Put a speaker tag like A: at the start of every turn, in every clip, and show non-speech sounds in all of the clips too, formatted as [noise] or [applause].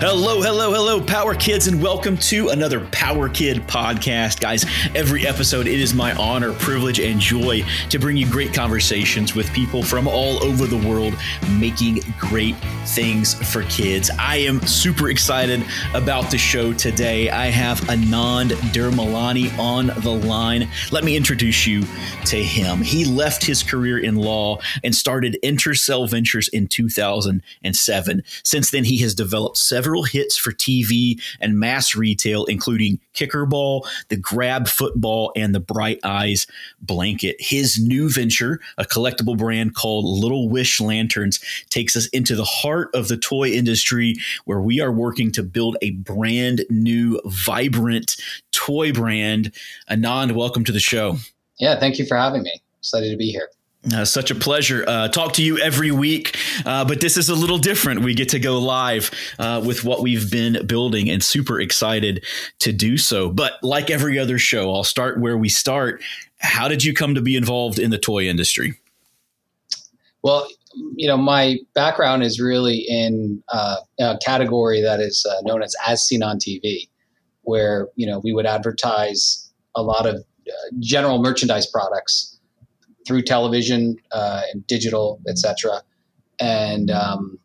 A: Hello, hello, hello, Power Kids, and welcome to another Power Kid podcast. Guys, every episode, it is my honor, privilege, and joy to bring you great conversations with people from all over the world making great things for kids. I am super excited about the show today. I have Anand Dermalani on the line. Let me introduce you to him. He left his career in law and started Intercell Ventures in 2007. Since then, he has developed several several hits for TV and mass retail, including Kickerball, the Grab Football, and the Bright Eyes blanket. His new venture, a collectible brand called Little Wish Lanterns, takes us into the heart of the toy industry where we are working to build a brand new, vibrant toy brand. Anand, welcome to the show.
B: Yeah, thank you for having me. Excited to be here.
A: Uh, such a pleasure. Uh, talk to you every week, uh, but this is a little different. We get to go live uh, with what we've been building and super excited to do so. But like every other show, I'll start where we start. How did you come to be involved in the toy industry?
B: Well, you know, my background is really in uh, a category that is uh, known as as seen on TV, where, you know, we would advertise a lot of general merchandise products through television uh, and digital, etc. And um,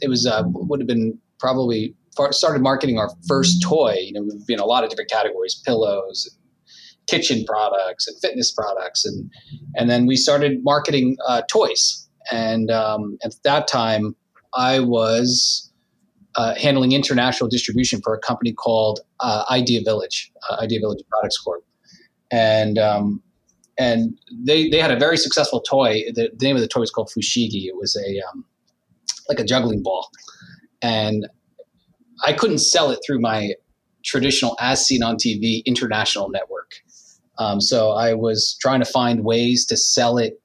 B: it was uh, would have been probably started marketing our first toy. You know, we've been in a lot of different categories: pillows, kitchen products, and fitness products, and and then we started marketing uh, toys. And um, at that time, I was uh, handling international distribution for a company called uh, Idea Village, uh, Idea Village Products Corp. And um, and they they had a very successful toy. The, the name of the toy was called Fushigi. It was a um, like a juggling ball, and I couldn't sell it through my traditional as seen on TV international network. Um, so I was trying to find ways to sell it,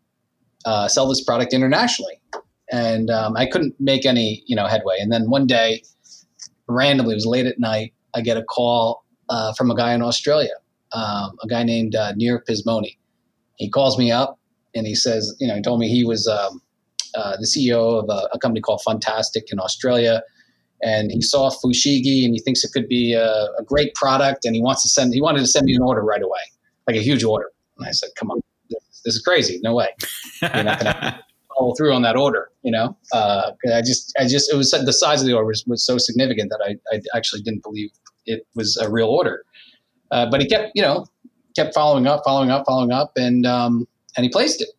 B: uh, sell this product internationally, and um, I couldn't make any you know headway. And then one day, randomly, it was late at night. I get a call uh, from a guy in Australia, um, a guy named uh, Nir Pismoni, he calls me up and he says, you know, he told me he was um, uh, the CEO of a, a, company called Fantastic in Australia, and he saw Fushigi and he thinks it could be a, a, great product, and he wants to send. He wanted to send me an order right away, like a huge order. And I said, "Come on, this, this is crazy. No way. You're not going [laughs] to follow through on that order." You know, uh, I just, I just, it was the size of the order was, was so significant that I, I actually didn't believe it was a real order. Uh, but he kept, you know, kept following up, following up, following up, and um, and he placed it.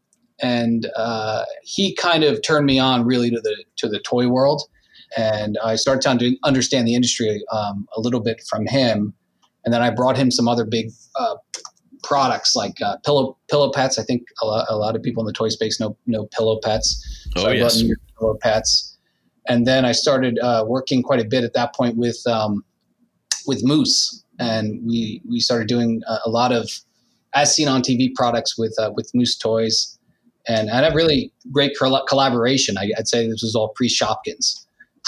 B: And uh, he kind of turned me on really to the to the toy world, and I started to understand the industry um, a little bit from him. And then I brought him some other big uh, products like uh, pillow pillow pets. I think a lot, a lot, of people in the toy space know know pillow pets.
A: So oh yes,
B: pillow pets. And then I started uh, working quite a bit at that point with um, with Moose, and we we started doing a, a lot of as seen on TV products with uh, with Moose Toys, and had a really great collaboration. I, would say this was all pre Shopkins,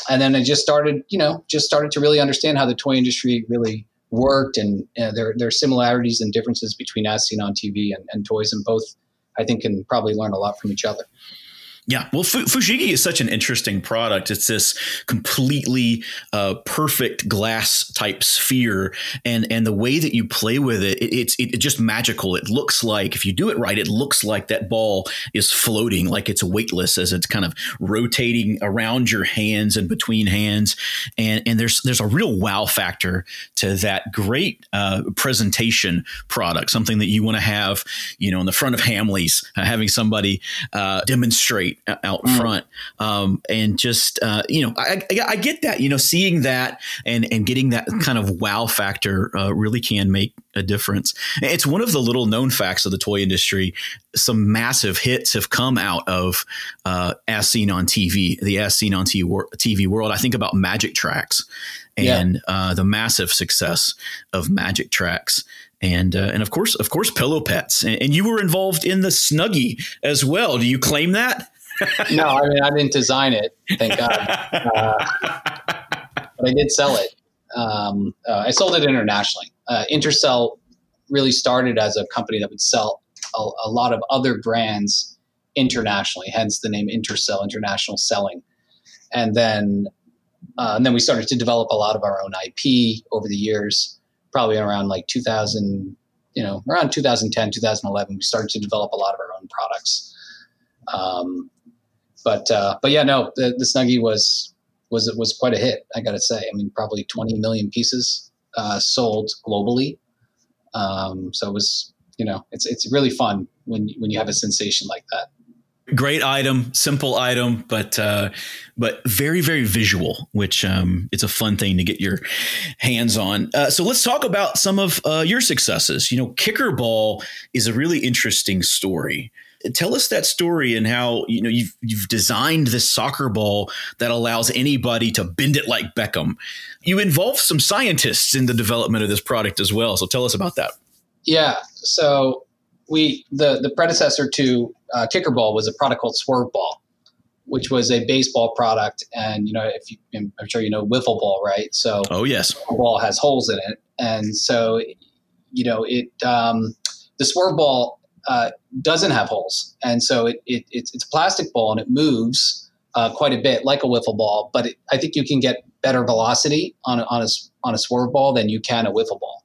B: and then I just started, you know, just started to really understand how the toy industry really worked, and uh, there there are similarities and differences between as seen on TV and, and toys, and both I think can probably learn a lot from each other.
A: Yeah, well, Fushigi is such an interesting product. It's this completely uh, perfect glass type sphere, and and the way that you play with it, it it's it, just magical. It looks like if you do it right, it looks like that ball is floating, like it's weightless as it's kind of rotating around your hands and between hands, and and there's there's a real wow factor to that great uh, presentation product, something that you want to have, you know, in the front of Hamleys, uh, having somebody uh, demonstrate out mm. front. Um, and just, uh, you know, I, I, I, get that, you know, seeing that and, and getting that kind of wow factor uh, really can make a difference. It's one of the little known facts of the toy industry. Some massive hits have come out of uh, as seen on TV, the as seen on TV world. I think about Magic Tracks and yeah. uh, the massive success of Magic Tracks and uh, and of course of course pillow pets and, and, you were involved in the snuggie as well do you claim that
B: no, I mean I didn't design it, thank God. Uh, [laughs] but I did sell it. Um, uh, I sold it internationally. Uh, Intercell really started as a company that would sell a, a, lot of other brands internationally, hence the name Intercell, International Selling. And then uh, and then we started to develop a lot of our own IP over the years. Probably around like 2000, you know, around 2010, 2011, we started to develop a lot of our own products. Um, but uh, but yeah, no, the, the Snuggie was was was quite a hit. I got to say. I mean, probably 20 million pieces uh, sold globally. Um, so it was, you know, it's it's really fun when when you have a sensation like that.
A: Great item, simple item, but uh, but very very visual, which um, it's a fun thing to get your hands on. Uh, so let's talk about some of uh, your successes. You know, kicker ball is a really interesting story. Tell us that story and how you know you've you've designed this soccer ball that allows anybody to bend it like Beckham. You involve some scientists in the development of this product as well. So tell us about that.
B: Yeah. So we the the predecessor to uh, kicker ball was a product called swerve ball which was a baseball product and you know if you i'm sure you know wiffle ball right so
A: oh yes
B: ball has holes in it and so you know it um, the swerve ball uh, doesn't have holes and so it, it it's, it's a plastic ball and it moves uh, quite a bit like a wiffle ball but it, i think you can get better velocity on a, on a, on a swerve ball than you can a wiffle ball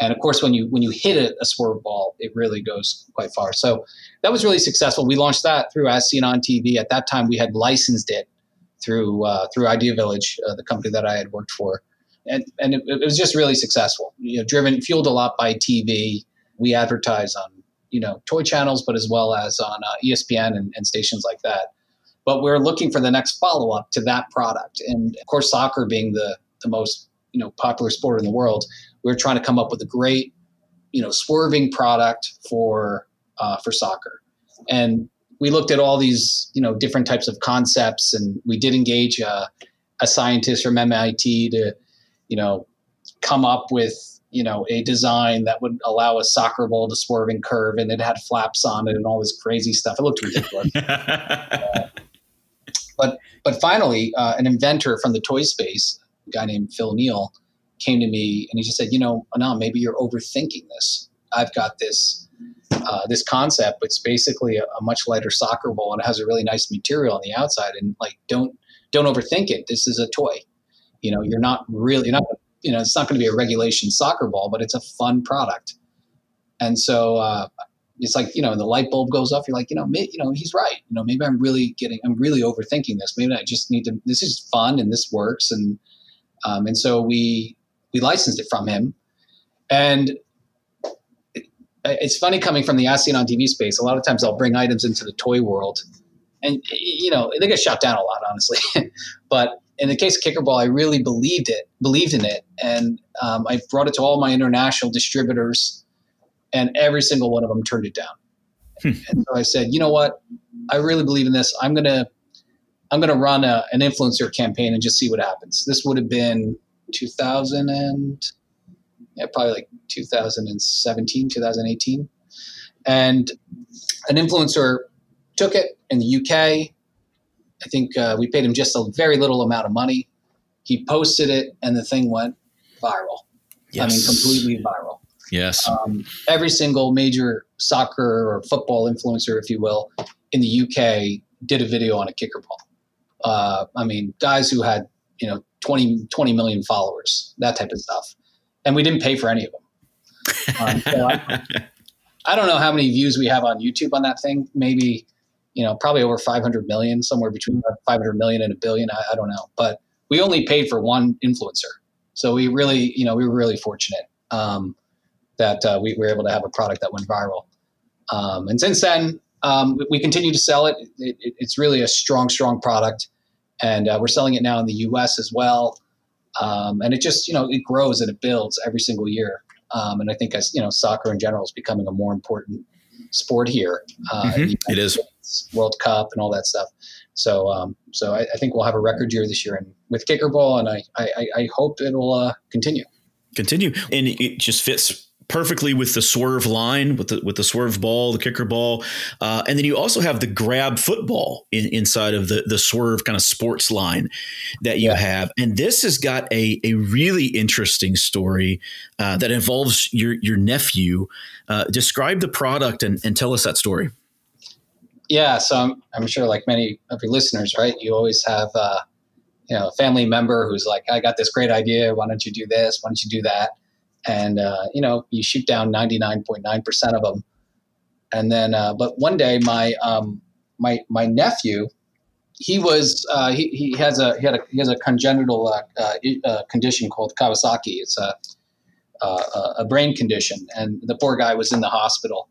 B: and of course, when you when you hit a, a swerve ball, it really goes quite far. So that was really successful. We launched that through As Seen on TV. At that time, we had licensed it through uh, through Idea Village, uh, the company that I had worked for, and and it, it, was just really successful. You know, driven fueled a lot by TV. We advertise on you know toy channels, but as well as on uh, ESPN and, and stations like that. But we're looking for the next follow up to that product, and of course, soccer being the the most you know popular sport in the world we are trying to come up with a great, you know, swerving product for uh, for soccer. And we looked at all these, you know, different types of concepts, and we did engage a, a scientist from MIT to, you know, come up with you know a design that would allow a soccer ball to swerve and curve and it had flaps on it and all this crazy stuff it looked ridiculous [laughs] uh, but but finally uh, an inventor from the toy space a guy named phil neal came to me and he just said, you know, Anand, maybe you're overthinking this. I've got this uh, this concept, it's basically a, a, much lighter soccer ball and it has a really nice material on the outside. And like, don't don't overthink it. This is a toy. You know, you're not really you're not you know it's not going to be a regulation soccer ball, but it's a fun product. And so uh, it's like you know, the light bulb goes off. You're like, you know, may, you know, he's right. You know, maybe I'm really getting, I'm really overthinking this. Maybe I just need to. This is fun and this works. And um, and so we we licensed it from him. And it's funny coming from the as seen on TV space. A lot of times I'll bring items into the toy world, and you know they get shot down a lot, honestly. [laughs] but in the case of Kickerball, I really believed it, believed in it, and um, I brought it to all my international distributors, and every single one of them turned it down. Hmm. And so I said, you know what? I really believe in this. I'm gonna, I'm gonna run a, an influencer campaign and just see what happens. This would have been 2000 and yeah, probably like 2017, 2018. And an influencer took it in the UK. I think uh, we paid him just a very little amount of money. He posted it, and the thing went viral. Yes. I mean, completely viral.
A: Yes. Um,
B: every single major soccer or football influencer, if you will, in the UK did a video on a kicker ball. Uh, I mean, guys who had you know 20, 20 million followers, that type of stuff. And we didn't pay for any of them. Um, so I, [laughs] I, don't know how many views we have on YouTube on that thing. Maybe, you know, probably over 500 million, somewhere between 500 million and a billion. I, I don't know. But we only paid for one influencer. So we really, you know, we were really fortunate um, that uh, we were able to have a product that went viral. Um, and since then, um, we continue to sell it. It, it. It's really a strong, strong product and uh, we're selling it now in the U.S. as well. Um, and it just you know it grows and it builds every single year. Um, and I think as you know, soccer in general is becoming a more important sport here.
A: Uh, mm-hmm. It is
B: World Cup and all that stuff. So um, so I, I, think we'll have a record year this year and with kickerball, and I I, I hope it'll uh, continue.
A: Continue, and it just fits perfectly with the swerve line, with the with the swerve ball, the kicker ball, uh, and then you also have the grab football in, inside of the the swerve kind of sports line that you yeah. have. And this has got a a really interesting story uh, that involves your your nephew. Uh, describe the product and, and tell us that story.
B: Yeah, so I'm, I'm sure, like many of your listeners, right? You always have uh, you know a family member who's like, I got this great idea. Why don't you do this? Why don't you do that? And uh, you know, you shoot down ninety nine point nine percent of them. And then, uh, but one day, my um, my my nephew, he was uh, he, he has a he had a he has a congenital uh, uh, uh condition called Kawasaki. It's a a brain condition, and the poor guy was in the hospital,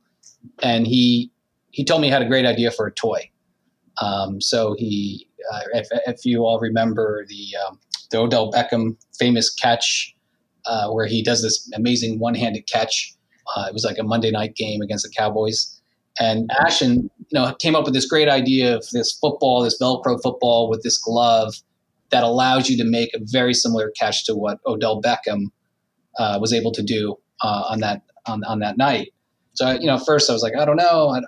B: and he he told me he had a great idea for a toy. Um, so he, if, if you all remember the um, the Odell Beckham famous catch, where he does this amazing one handed catch. it was like a Monday night game against the Cowboys and Ashton, you know, came up with this great idea of this football, this Velcro football with this glove that allows you to make a very similar catch to what Odell Beckham uh, was able to do uh, on that on, on that night. So you know, first I was like, I don't know,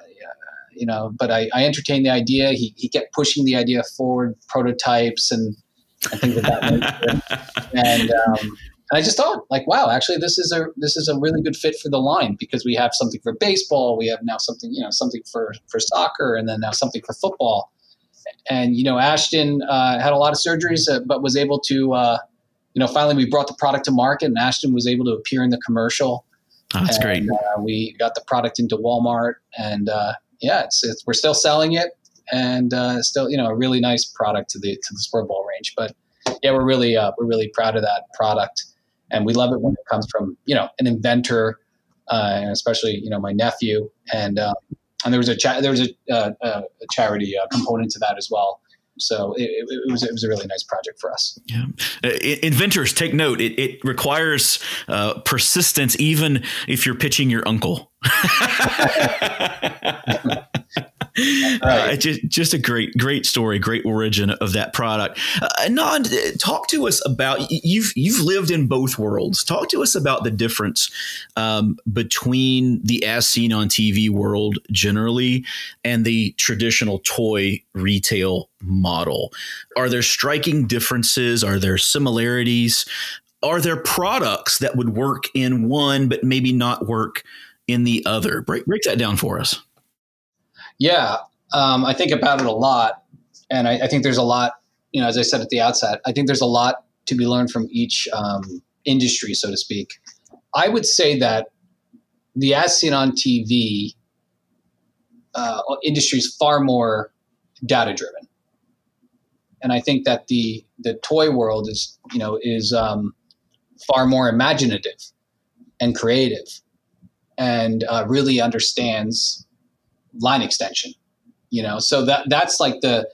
B: you know, but I, I entertained the idea. He, he kept pushing the idea forward, prototypes and, and things of that [laughs] and um, and I just thought, like, wow, actually, this is a this is a really good fit for the line because we have something for baseball, we have now something, you know, something for for soccer, and then now something for football. And you know, Ashton uh, had a lot of surgeries, uh, but was able to, uh, you know, finally we brought the product to market, and Ashton was able to appear in the commercial.
A: Oh, that's
B: and,
A: great.
B: Uh, we got the product into Walmart, and uh, yeah, it's, it's, we're still selling it, and uh, still, you know, a really nice product to the to the sport ball range. But yeah, we're really we're really proud of that product and we love it when it comes from you know an inventor, uh, and especially you know my nephew, and uh, and there was a cha- there was a, uh, uh a charity uh, component to that as well. So it, it, was it was a really nice project for us.
A: Yeah, uh, inventors take note. It, it requires persistence, even if you're pitching your uncle. [laughs] Uh, just, just a great, great story, great origin of that product. Uh, Anand, talk to us about you've you've lived in both worlds. Talk to us about the difference um, between the as seen on TV world generally and the traditional toy retail model. Are there striking differences? Are there similarities? Are there products that would work in one but maybe not work in the other? Break break that down for us.
B: Yeah, um, I think about it a lot, and I, I, think there's a lot. You know, as I said at the outset, I think there's a lot to be learned from each um, industry, so to speak. I would say that the as seen on TV uh, industry is far more data driven, and I think that the the toy world is you know is um, far more imaginative and creative, and uh, really understands line extension you know so that that's like the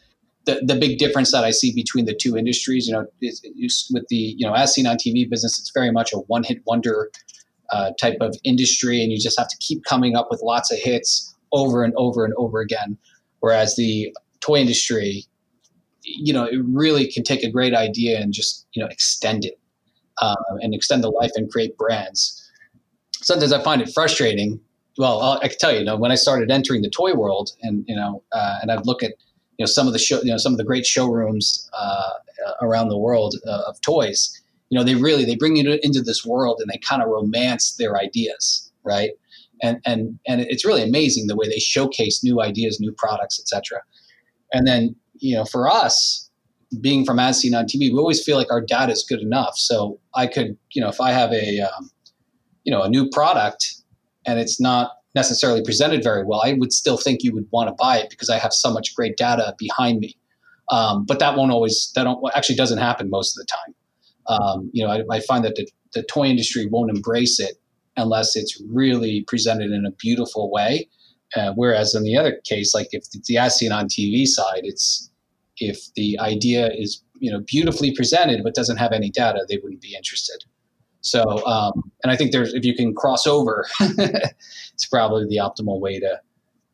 B: the, the big difference that I see between the two industries, you know, is, is with the, you know, as seen on TV business, it's very much a one hit wonder uh, type of industry, and you just have to keep coming up with lots of hits over and over and over again. Whereas the toy industry, you know, it really can take a great idea and just, you know, extend it uh, and extend the life and create brands. Sometimes I find it frustrating well, I'll, i can tell you, you know, when I started entering the toy world, and you know, uh, and I'd look at you know some of the show, you know, some of the great showrooms uh, around the world uh, of toys. You know, they really they bring you into this world and they kind of romance their ideas, right? And and and it's really amazing the way they showcase new ideas, new products, etc. And then you know, for us, being from as seen on TV, we always feel like our data is good enough. So I could, you know, if I have a, um, you know, a new product and it's not necessarily presented very well, I would still think you would want to buy it because I have so much great data behind me. Um, but that won't always that actually doesn't happen most of the time. Um, you know, I, I, find that the, the toy industry won't embrace it unless it's really presented in a beautiful way. Uh, whereas in the other case, like if the as on TV side, it's if the idea is you know beautifully presented but doesn't have any data, they wouldn't be interested. So, um, and I think there's if you can cross over, [laughs] it's probably the optimal way to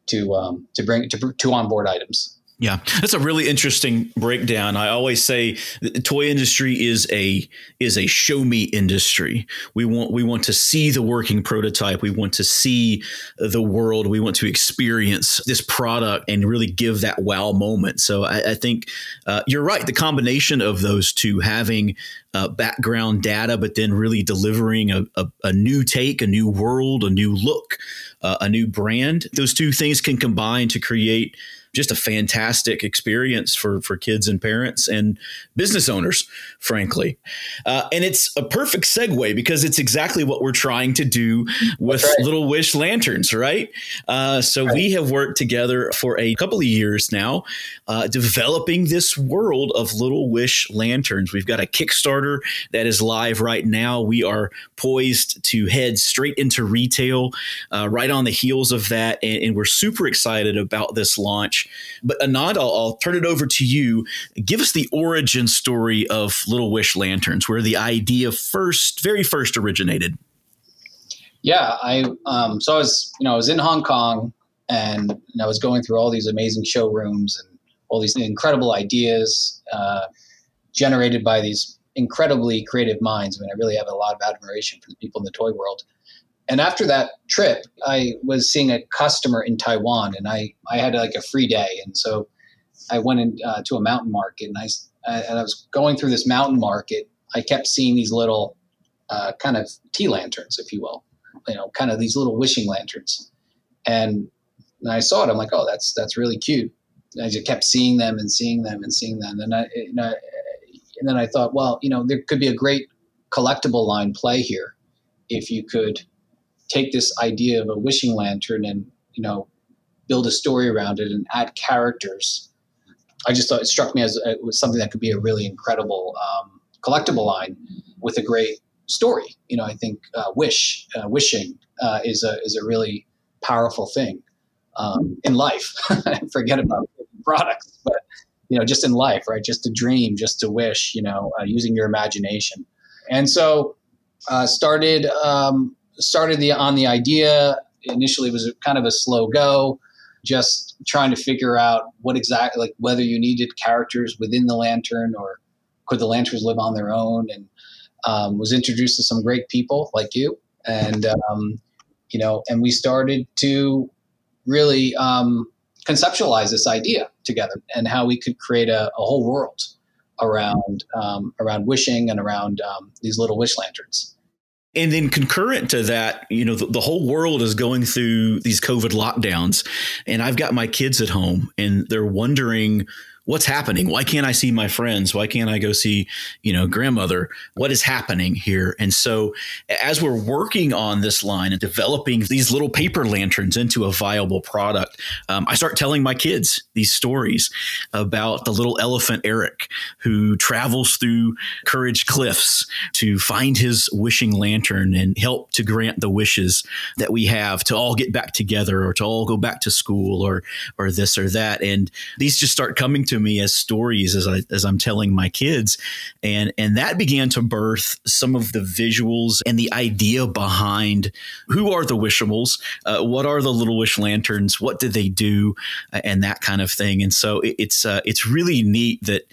B: to um, to bring to to onboard items.
A: Yeah, that's a really interesting breakdown. I always say the toy industry is a is a show me industry. We want we want to see the working prototype. We want to see the world. We want to experience this product and really give that wow moment. So I, I think uh, you're right. The combination of those two, having uh, background data, but then really delivering a, a, a, new take, a new world, a new look, uh, a new brand. Those two things can combine to create just a fantastic experience for for kids and parents and business owners, frankly. Uh, and it's a perfect segue because it's exactly what we're trying to do with right. Little Wish lanterns, right? Uh, so right. we have worked together for a couple of years now, uh, developing this world of Little Wish lanterns. We've got a Kickstarter that is live right now. We are poised to head straight into retail uh, right on the heels of that, and, and, we're super excited about this launch. But Anand, I'll, I'll turn it over to you. Give us the origin story of Little Wish lanterns, where the idea first, very first, originated.
B: Yeah, I um, so I was you know I was in Hong Kong and I was going through all these amazing showrooms and all these incredible ideas uh, generated by these incredibly creative minds. I mean, I really have a lot of admiration for the people in the toy world. And after that trip, I was seeing a customer in Taiwan, and I I had like a free day, and so I went in, uh, to a mountain market, and I and I was going through this mountain market. I kept seeing these little uh, kind of tea lanterns, if you will, you know, kind of these little wishing lanterns. And, and I saw it. I'm like, oh, that's that's really cute. And I just kept seeing them and seeing them and seeing them. And I, you know, and then I thought, well, you know, there could be a great collectible line play here if you could take this idea of a wishing lantern and you know build a story around it and add characters. I just thought it struck me as it was something that could be a really incredible um, collectible line with a great story. You know, I think uh, wish, uh, wishing uh, is a is a really powerful thing um, in life. [laughs] Forget about [laughs] products, but you know, just in life, right? Just to dream, just to wish. You know, uh, using your imagination. And so, uh, started um, started the on the idea. Initially, it was kind of a slow go. Just trying to figure out what exactly, like whether you needed characters within the lantern or could the lanterns live on their own, and um, was introduced to some great people like you, and um, you know, and we started to really um, conceptualize this idea together and how we could create a, a whole world around um, around wishing and around um, these little wish lanterns.
A: And then concurrent to that, you know, the, the, whole world is going through these COVID lockdowns, and I've got my kids at home, and they're wondering what's happening? Why can't I see my friends? Why can't I go see, you know, grandmother? What is happening here? And so as we're working on this line and developing these little paper lanterns into a viable product, um, I start telling my kids these stories about the little elephant Eric who travels through Courage Cliffs to find his wishing lantern and help to grant the wishes that we have to all get back together or to all go back to school or or this or that. And these just start coming to me as stories as I as I'm telling my kids, and and that began to birth some of the visuals and the idea behind who are the Wishables, uh, what are the Little Wish lanterns, what do they do, and that kind of thing. And so it, it's uh, it's really neat that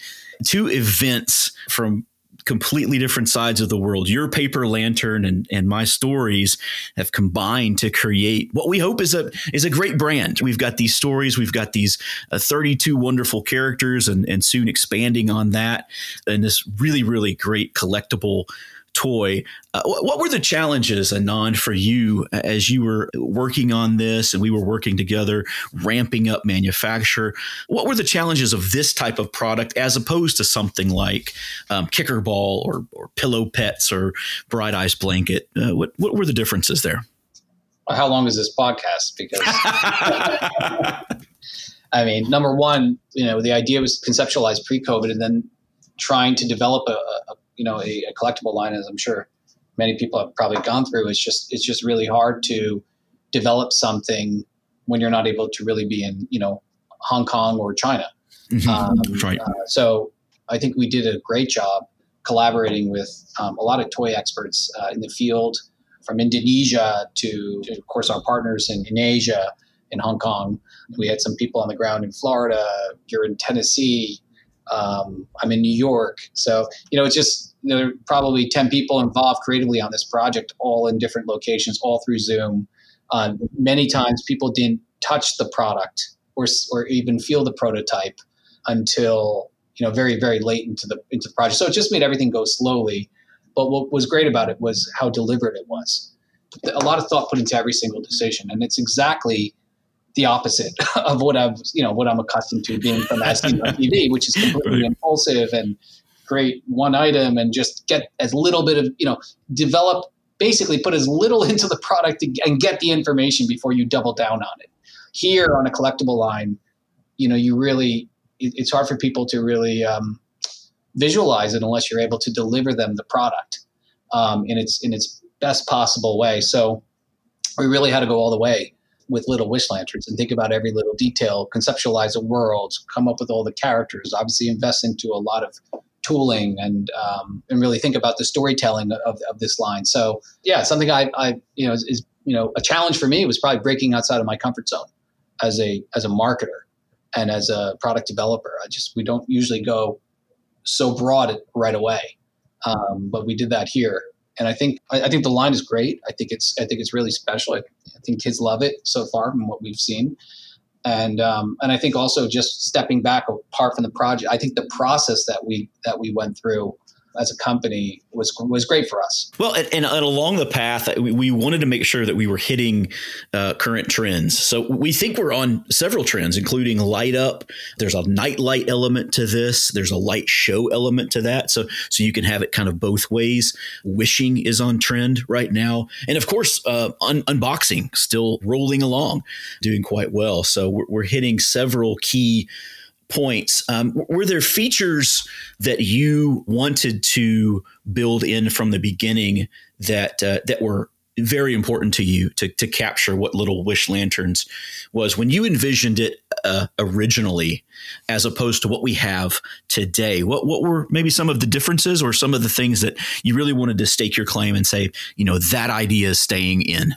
A: two events from completely different sides of the world. Your paper lantern and, and my stories have combined to create what we hope is a is a great brand. We've got these stories, we've got these uh, 32 wonderful characters, and and soon expanding on that, and this really really great collectible toy. Uh, what were the challenges, Anand, for you as you were working on this and we were working together, ramping up manufacture? What were the challenges of this type of product as opposed to something like um, Kicker Ball or, or Pillow Pets or Bright Eyes Blanket? Uh, what, what were the differences there?
B: how long is this podcast? Because. [laughs] I mean, number one, you know, the idea was conceptualized pre-COVID, and then trying to develop a, a you know a, a collectible line, as I'm sure many people have probably gone through, it's just it's just really hard to develop something when you're not able to really be in you know Hong Kong or China.
A: Mm-hmm. Um, right. Uh,
B: so I think we did a great job collaborating with um, a lot of toy experts uh, in the field, from Indonesia to, to, of course, our partners in, in Asia, in Hong Kong. We had some people on the ground in Florida. You're in Tennessee. Um, I'm in New York. So, you know, it's just there are probably 10 people involved creatively on this project, all in different locations, all through Zoom. Uh, many times people didn't touch the product or, or even feel the prototype until, you know, very, very late into the, into the project. So it just made everything go slowly. But what was great about it was how deliberate it was. A lot of thought put into every single decision. And it's exactly the opposite [laughs] of what I've you know what I'm accustomed to being from as seen on TV, which is [laughs] completely right. impulsive and create one item and just get as little bit of you know develop basically put as little [laughs] into the product and get the information before you double down on it. Here on a collectible line, you know, you really it's hard for people to really um, visualize it unless you're able to deliver them the product um, in its in its best possible way. So we really had to go all the way with Little Wish Lanterns and think about every little detail, conceptualize a world, come up with all the characters. Obviously, invest into a lot of tooling and um, and really think about the storytelling of, of this line. So yeah, something I, I you know is, is, you know a challenge for me was probably breaking outside of my comfort zone as a as a marketer and as a product developer. I just we don't usually go so broad right away, um, but we did that here. And I think I, I, think the line is great. I think it's I think it's really special. I, I think kids love it so far from what we've seen and um, and I think also just stepping back apart from the project, I think the process that we that we went through as a company was was great for us.
A: Well, and, and along the path, we, wanted to make sure that we were hitting uh, current trends. So we think we're on several trends, including light up. There's a night light element to this. There's a light show element to that. So so you can have it kind of both ways. Wishing is on trend right now, and of course, uh, un- unboxing still rolling along, doing quite well. So we're, we're hitting several key points. Um, were there features that you wanted to build in from the beginning that uh, that were very important to you to, to capture what Little Wish Lanterns was when you envisioned it uh, originally, as opposed to what we have today? What what were maybe some of the differences, or some of the things that you really wanted to stake your claim and say, you know, that idea is staying in?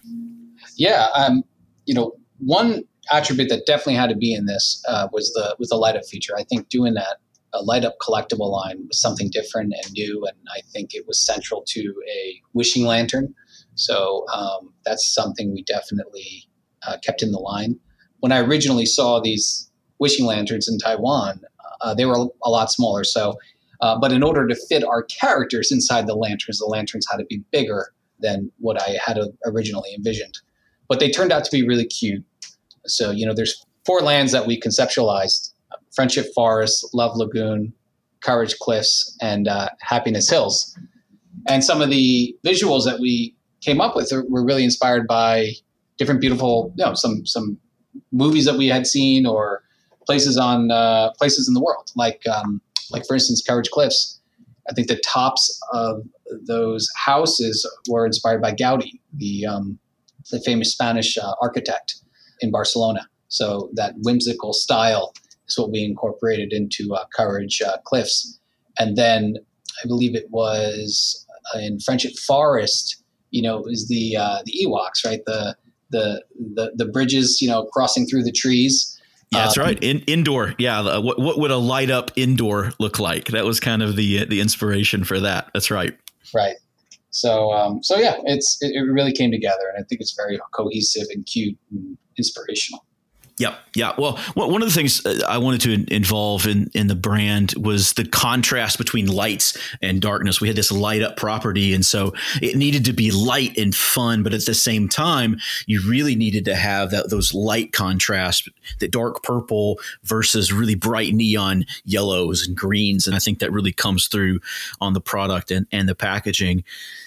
B: Yeah, um, you know, one attribute that definitely had to be in this uh, was the was the light up feature. I think doing that a light up collectible line was something different and new, and I think it was central to a wishing lantern. So um, that's something we definitely uh, kept in the line. When I originally saw these wishing lanterns in Taiwan, uh, they were a lot smaller. So, uh, but in order to fit our characters inside the lanterns, the lanterns had to be bigger than what I had originally envisioned. But they turned out to be really cute. So, you know, there's four lands that we conceptualized Friendship Forest, Love Lagoon, Courage Cliffs, and uh, Happiness Hills. And some of the visuals that we came up with were really inspired by different beautiful, you know, some some movies that we had seen or places on uh, places in the world, like um, like for instance, Courage Cliffs. I think the tops of those houses were inspired by Gaudi, the um, the famous Spanish uh, architect in Barcelona. So that whimsical style is what we incorporated into uh, Courage uh, Cliffs. And then I believe it was uh, in Friendship Forest, you know, is the uh, the Ewoks, right? The, the the the bridges, you know, crossing through the trees.
A: Yeah, that's um, right. In, Endor, yeah. What, what would a light up Endor look like? That was kind of the the inspiration for that. That's right.
B: Right. So um, so yeah, it's it, it really came together, and I think it's very cohesive and cute and inspirational.
A: Yeah, yeah. Well, one of the things uh, I wanted to involve in in the brand was the contrast between lights and darkness. We had this light up property, and so it needed to be light and fun, but at the same time, you really needed to have that those light contrast, the dark purple versus really bright neon yellows and greens, and I think that really comes through on the product and and the packaging.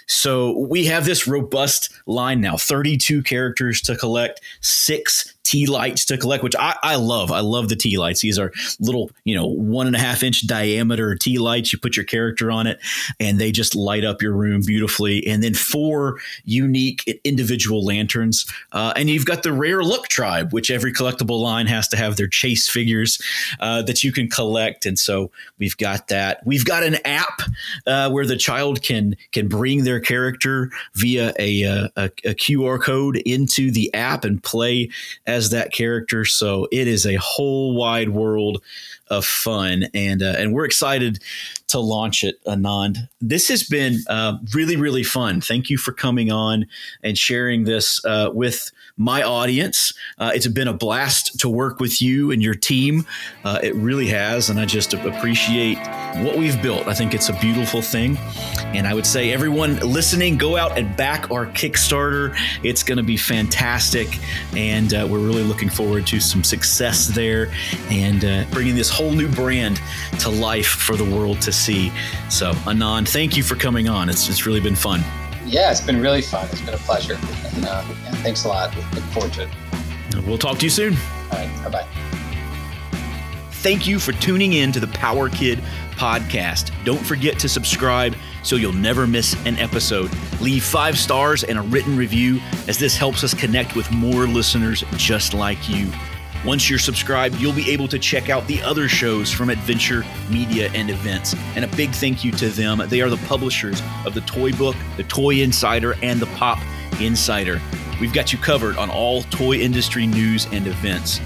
A: So we have this robust line now 32 characters to collect, six tea lights to collect, which I, I love. I love the tea lights. These are little, you know, one and a half inch diameter tea lights. You put your character on it and they just light up your room beautifully. And then four unique individual lanterns. Uh, and you've got the rare look tribe, which every collectible line has to have their chase figures uh, that you can collect. And so we've got that. We've got an app uh, where the child can can bring their character via a, uh, a, a QR code into the app and play as that character. So it is a whole wide world of fun, and uh, and we're excited to launch it, Anand. This has been uh, really really fun. Thank you for coming on and sharing this uh, with my audience. Uh, it's been a blast to work with you and your team. Uh, it really has, and I just appreciate what we've built. I think it's a beautiful thing, and I would say everyone listening, go out and back our Kickstarter. It's going to be fantastic, and uh, we're really looking forward to some success there and bringing this whole new brand to life for the world to see. So, Anand, thank you for coming on. It's, it's really been fun.
B: Yeah, it's been really fun. It's been a pleasure. And uh, thanks a lot. Look forward to it.
A: We'll talk to you soon.
B: All right. Bye bye.
A: Thank you for tuning in to the Power Kid podcast. Don't forget to subscribe so you'll never miss an episode. Leave five stars and a written review, as this helps us connect with more listeners just like you. Once you're subscribed, you'll be able to check out the other shows from Adventure Media and Events. And a big thank you to them. They are the publishers of the Toy Book, the Toy Insider, and the Pop Insider. We've got you covered on all toy industry news and events.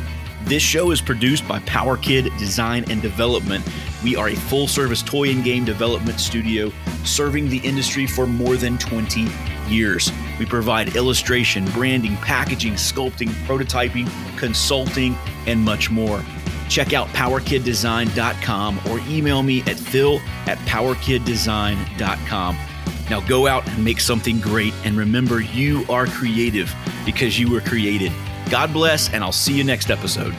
A: This show is produced by Power Kid Design and Development. We are a full service toy and game development studio serving the industry for more than 20 years. We provide illustration, branding, packaging, sculpting, prototyping, consulting, and much more. Check out powerkiddesign.com or email me at phil at powerkiddesign.com. Now go out and make something great and remember you are creative because you were created. God bless, and I'll see you next episode.